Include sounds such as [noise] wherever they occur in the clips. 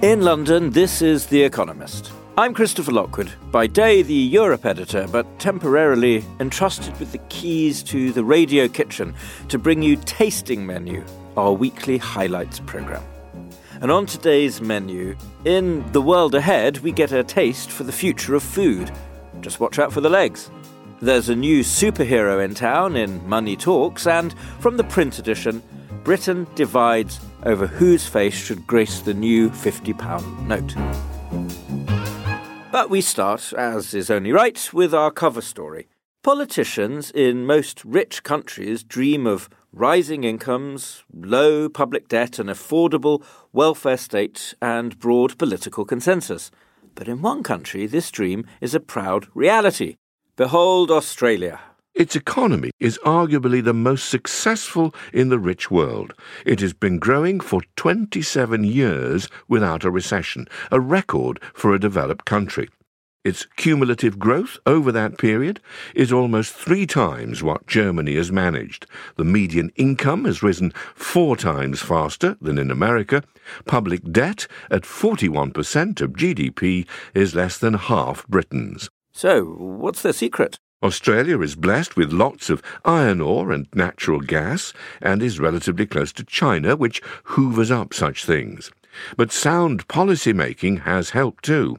In London, this is The Economist. I'm Christopher Lockwood, by day the Europe editor, but temporarily entrusted with the keys to the radio kitchen to bring you Tasting Menu, our weekly highlights programme. And on today's menu, in the world ahead, we get a taste for the future of food. Just watch out for the legs. There's a new superhero in town in Money Talks, and from the print edition, Britain divides over whose face should grace the new £50 note. But we start, as is only right, with our cover story. Politicians in most rich countries dream of rising incomes, low public debt, an affordable welfare state, and broad political consensus. But in one country, this dream is a proud reality. Behold Australia. Its economy is arguably the most successful in the rich world. It has been growing for 27 years without a recession, a record for a developed country. Its cumulative growth over that period is almost three times what Germany has managed. The median income has risen four times faster than in America. Public debt, at 41% of GDP, is less than half Britain's. So, what's their secret? Australia is blessed with lots of iron ore and natural gas and is relatively close to China, which hoovers up such things. But sound policy making has helped too.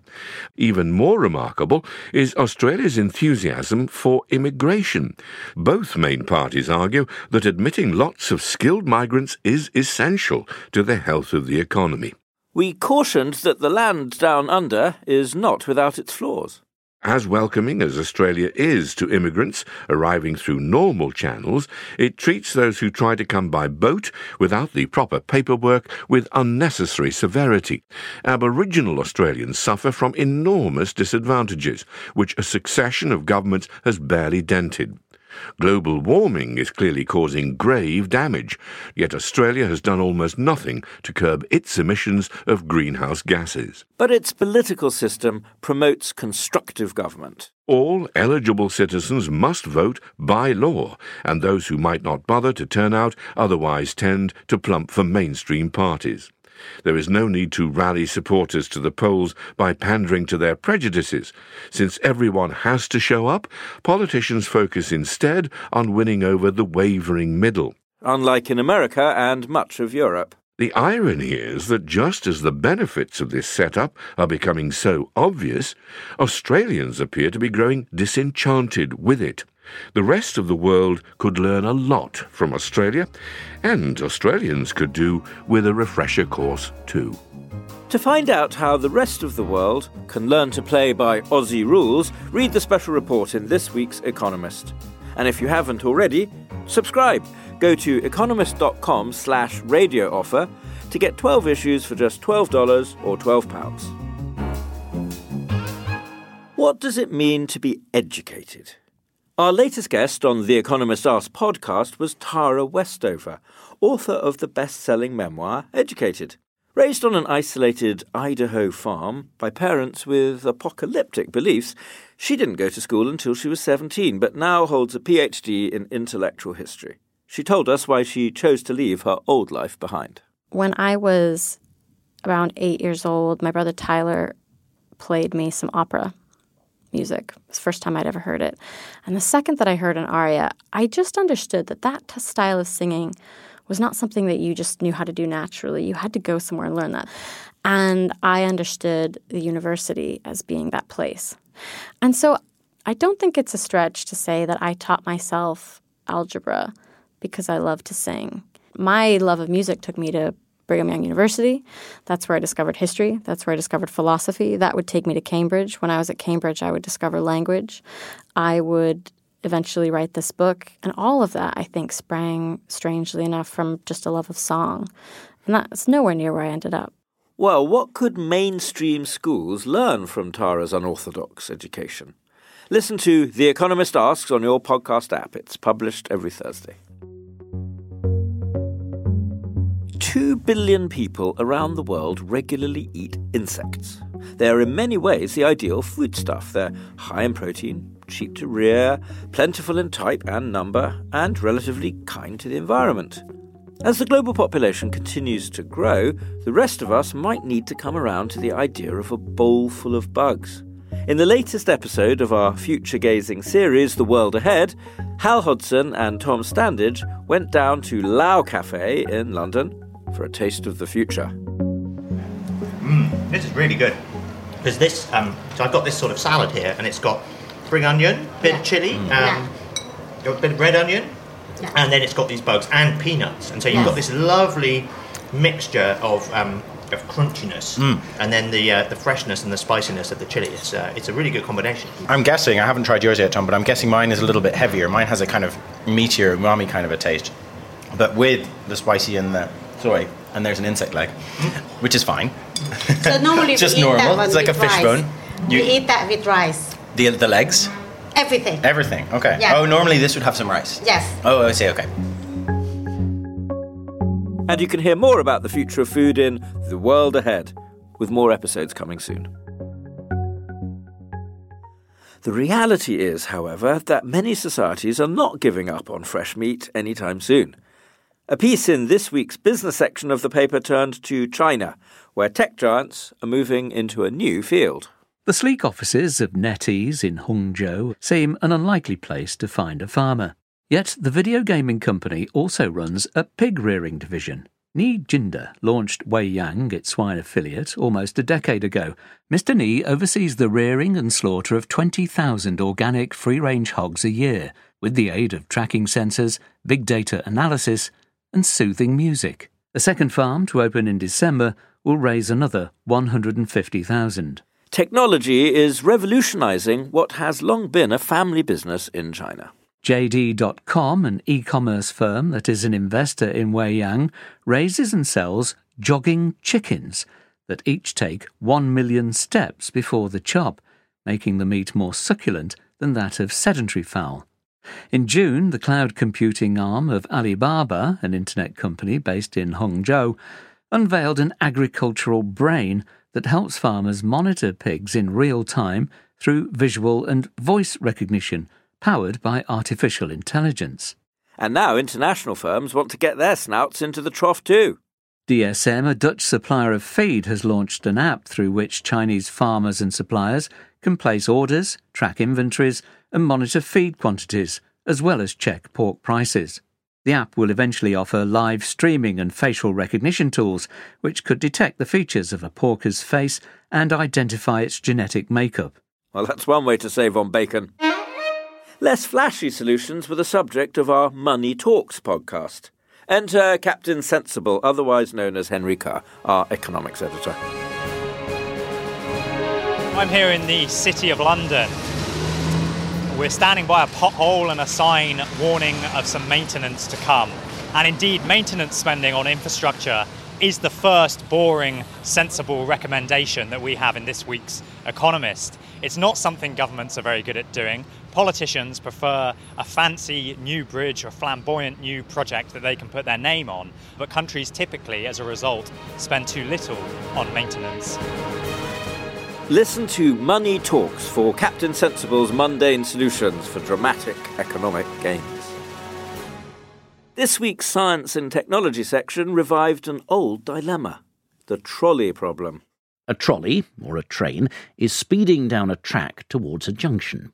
Even more remarkable is Australia's enthusiasm for immigration. Both main parties argue that admitting lots of skilled migrants is essential to the health of the economy. We cautioned that the land down under is not without its flaws. As welcoming as Australia is to immigrants arriving through normal channels, it treats those who try to come by boat without the proper paperwork with unnecessary severity. Aboriginal Australians suffer from enormous disadvantages, which a succession of governments has barely dented. Global warming is clearly causing grave damage, yet Australia has done almost nothing to curb its emissions of greenhouse gases. But its political system promotes constructive government. All eligible citizens must vote by law, and those who might not bother to turn out otherwise tend to plump for mainstream parties. There is no need to rally supporters to the polls by pandering to their prejudices. Since everyone has to show up, politicians focus instead on winning over the wavering middle. Unlike in America and much of Europe. The irony is that just as the benefits of this setup are becoming so obvious, Australians appear to be growing disenchanted with it. The rest of the world could learn a lot from Australia, and Australians could do with a refresher course too. To find out how the rest of the world can learn to play by Aussie rules, read the special report in this week's Economist. And if you haven't already, subscribe. Go to economist.com slash radio offer to get 12 issues for just $12 or £12. What does it mean to be educated? Our latest guest on the Economist Ask podcast was Tara Westover, author of the best selling memoir Educated. Raised on an isolated Idaho farm by parents with apocalyptic beliefs, she didn't go to school until she was 17, but now holds a PhD in intellectual history. She told us why she chose to leave her old life behind. When I was around eight years old, my brother Tyler played me some opera music. It was the first time I'd ever heard it. And the second that I heard an aria, I just understood that that style of singing was not something that you just knew how to do naturally. You had to go somewhere and learn that. And I understood the university as being that place. And so I don't think it's a stretch to say that I taught myself algebra because I love to sing. My love of music took me to Brigham Young University. That's where I discovered history. That's where I discovered philosophy. That would take me to Cambridge. When I was at Cambridge, I would discover language. I would eventually write this book. And all of that, I think, sprang, strangely enough, from just a love of song. And that's nowhere near where I ended up. Well, what could mainstream schools learn from Tara's unorthodox education? Listen to The Economist Asks on your podcast app. It's published every Thursday. Two billion people around the world regularly eat insects. They are in many ways the ideal foodstuff. They're high in protein, cheap to rear, plentiful in type and number, and relatively kind to the environment. As the global population continues to grow, the rest of us might need to come around to the idea of a bowl full of bugs. In the latest episode of our future gazing series, The World Ahead, Hal Hodson and Tom Standage went down to Lao Cafe in London for a taste of the future. Mmm, this is really good. Because this, um, so I've got this sort of salad here, and it's got spring onion, bit of chili, um, Yeah. a bit of red onion, Yeah. and then it's got these bugs and peanuts, and so you've got this lovely mixture of um, of crunchiness, and then the uh, the freshness and the spiciness of the chili. It's uh, it's a really good combination. I'm guessing, I haven't tried yours yet, Tom, but I'm guessing mine is a little bit heavier. Mine has a kind of meatier, umami kind of a taste. But with the spicy and the soy, and there's an insect leg, which is fine. So normally [laughs] Just we eat normal. that one It's like a with fish rice. You- we eat that with rice. The, the legs, Everything. everything. Okay. Yeah. Oh, normally this would have some rice. yes. Oh, I see, okay. And you can hear more about the future of food in The World Ahead, with more episodes coming soon. The reality is, however, that many societies are not giving up on fresh meat anytime soon. A piece in this week's business section of the paper turned to China, where tech giants are moving into a new field. The sleek offices of NetEase in Hangzhou seem an unlikely place to find a farmer. Yet the video gaming company also runs a pig rearing division. Ni Jinda launched Wei Yang, its swine affiliate, almost a decade ago. Mr. Ni oversees the rearing and slaughter of 20,000 organic free range hogs a year, with the aid of tracking sensors, big data analysis, and soothing music. A second farm to open in December will raise another 150,000. Technology is revolutionizing what has long been a family business in China. JD.com, an e commerce firm that is an investor in Weiyang, raises and sells jogging chickens that each take 1 million steps before the chop, making the meat more succulent than that of sedentary fowl. In June, the cloud computing arm of Alibaba, an internet company based in Hangzhou, unveiled an agricultural brain that helps farmers monitor pigs in real time through visual and voice recognition, powered by artificial intelligence. And now international firms want to get their snouts into the trough too. DSM, a Dutch supplier of feed, has launched an app through which Chinese farmers and suppliers can place orders, track inventories, and monitor feed quantities, as well as check pork prices. The app will eventually offer live streaming and facial recognition tools, which could detect the features of a porker's face and identify its genetic makeup. Well, that's one way to save on bacon. Less flashy solutions were the subject of our Money Talks podcast. Enter Captain Sensible, otherwise known as Henry Curr, our economics editor. I'm here in the city of London. We're standing by a pothole and a sign warning of some maintenance to come. And indeed, maintenance spending on infrastructure is the first boring, sensible recommendation that we have in this week's Economist. It's not something governments are very good at doing. Politicians prefer a fancy new bridge or flamboyant new project that they can put their name on, but countries typically, as a result, spend too little on maintenance. Listen to Money Talks for Captain Sensible's mundane solutions for dramatic economic gains. This week's Science and Technology section revived an old dilemma the trolley problem. A trolley, or a train, is speeding down a track towards a junction.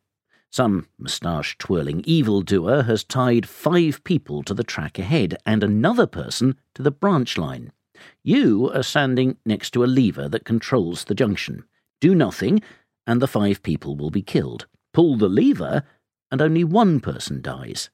Some moustache twirling evildoer has tied five people to the track ahead and another person to the branch line. You are standing next to a lever that controls the junction. Do nothing, and the five people will be killed. Pull the lever, and only one person dies.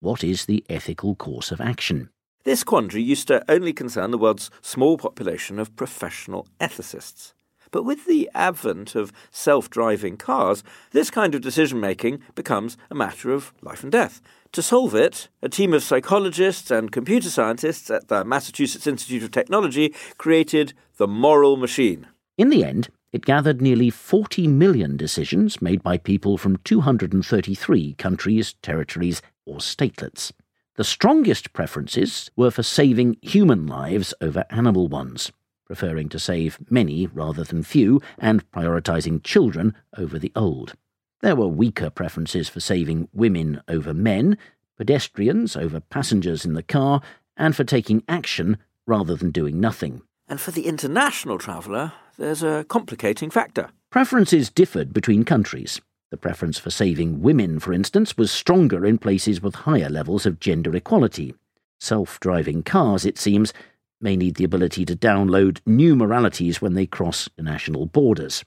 What is the ethical course of action? This quandary used to only concern the world's small population of professional ethicists. But with the advent of self driving cars, this kind of decision making becomes a matter of life and death. To solve it, a team of psychologists and computer scientists at the Massachusetts Institute of Technology created the moral machine. In the end, it gathered nearly 40 million decisions made by people from 233 countries, territories, or statelets. The strongest preferences were for saving human lives over animal ones, preferring to save many rather than few, and prioritising children over the old. There were weaker preferences for saving women over men, pedestrians over passengers in the car, and for taking action rather than doing nothing. And for the international traveller, there's a complicating factor. Preferences differed between countries. The preference for saving women, for instance, was stronger in places with higher levels of gender equality. Self driving cars, it seems, may need the ability to download new moralities when they cross national borders.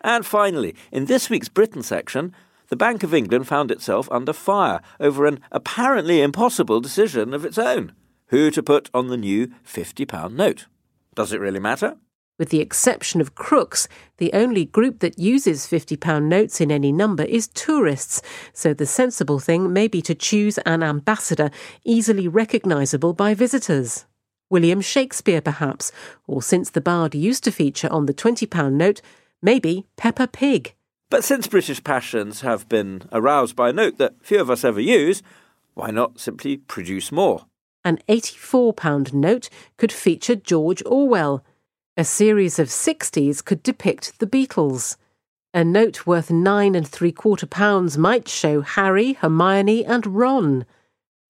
And finally, in this week's Britain section, the Bank of England found itself under fire over an apparently impossible decision of its own who to put on the new £50 note. Does it really matter? With the exception of crooks, the only group that uses £50 notes in any number is tourists, so the sensible thing may be to choose an ambassador easily recognisable by visitors. William Shakespeare, perhaps, or since the bard used to feature on the £20 note, maybe Peppa Pig. But since British passions have been aroused by a note that few of us ever use, why not simply produce more? An £84 note could feature George Orwell. A series of 60s could depict the Beatles. A note worth nine and three quarter pounds might show Harry, Hermione, and Ron.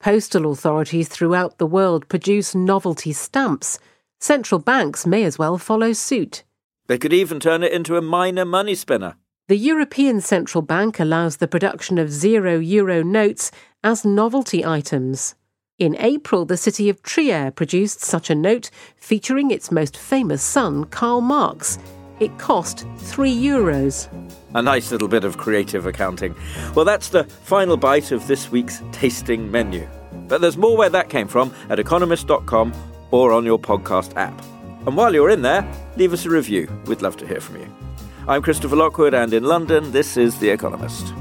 Postal authorities throughout the world produce novelty stamps. Central banks may as well follow suit. They could even turn it into a minor money spinner. The European Central Bank allows the production of zero euro notes as novelty items. In April, the city of Trier produced such a note featuring its most famous son, Karl Marx. It cost three euros. A nice little bit of creative accounting. Well, that's the final bite of this week's tasting menu. But there's more where that came from at economist.com or on your podcast app. And while you're in there, leave us a review. We'd love to hear from you. I'm Christopher Lockwood, and in London, this is The Economist.